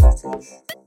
Cottage.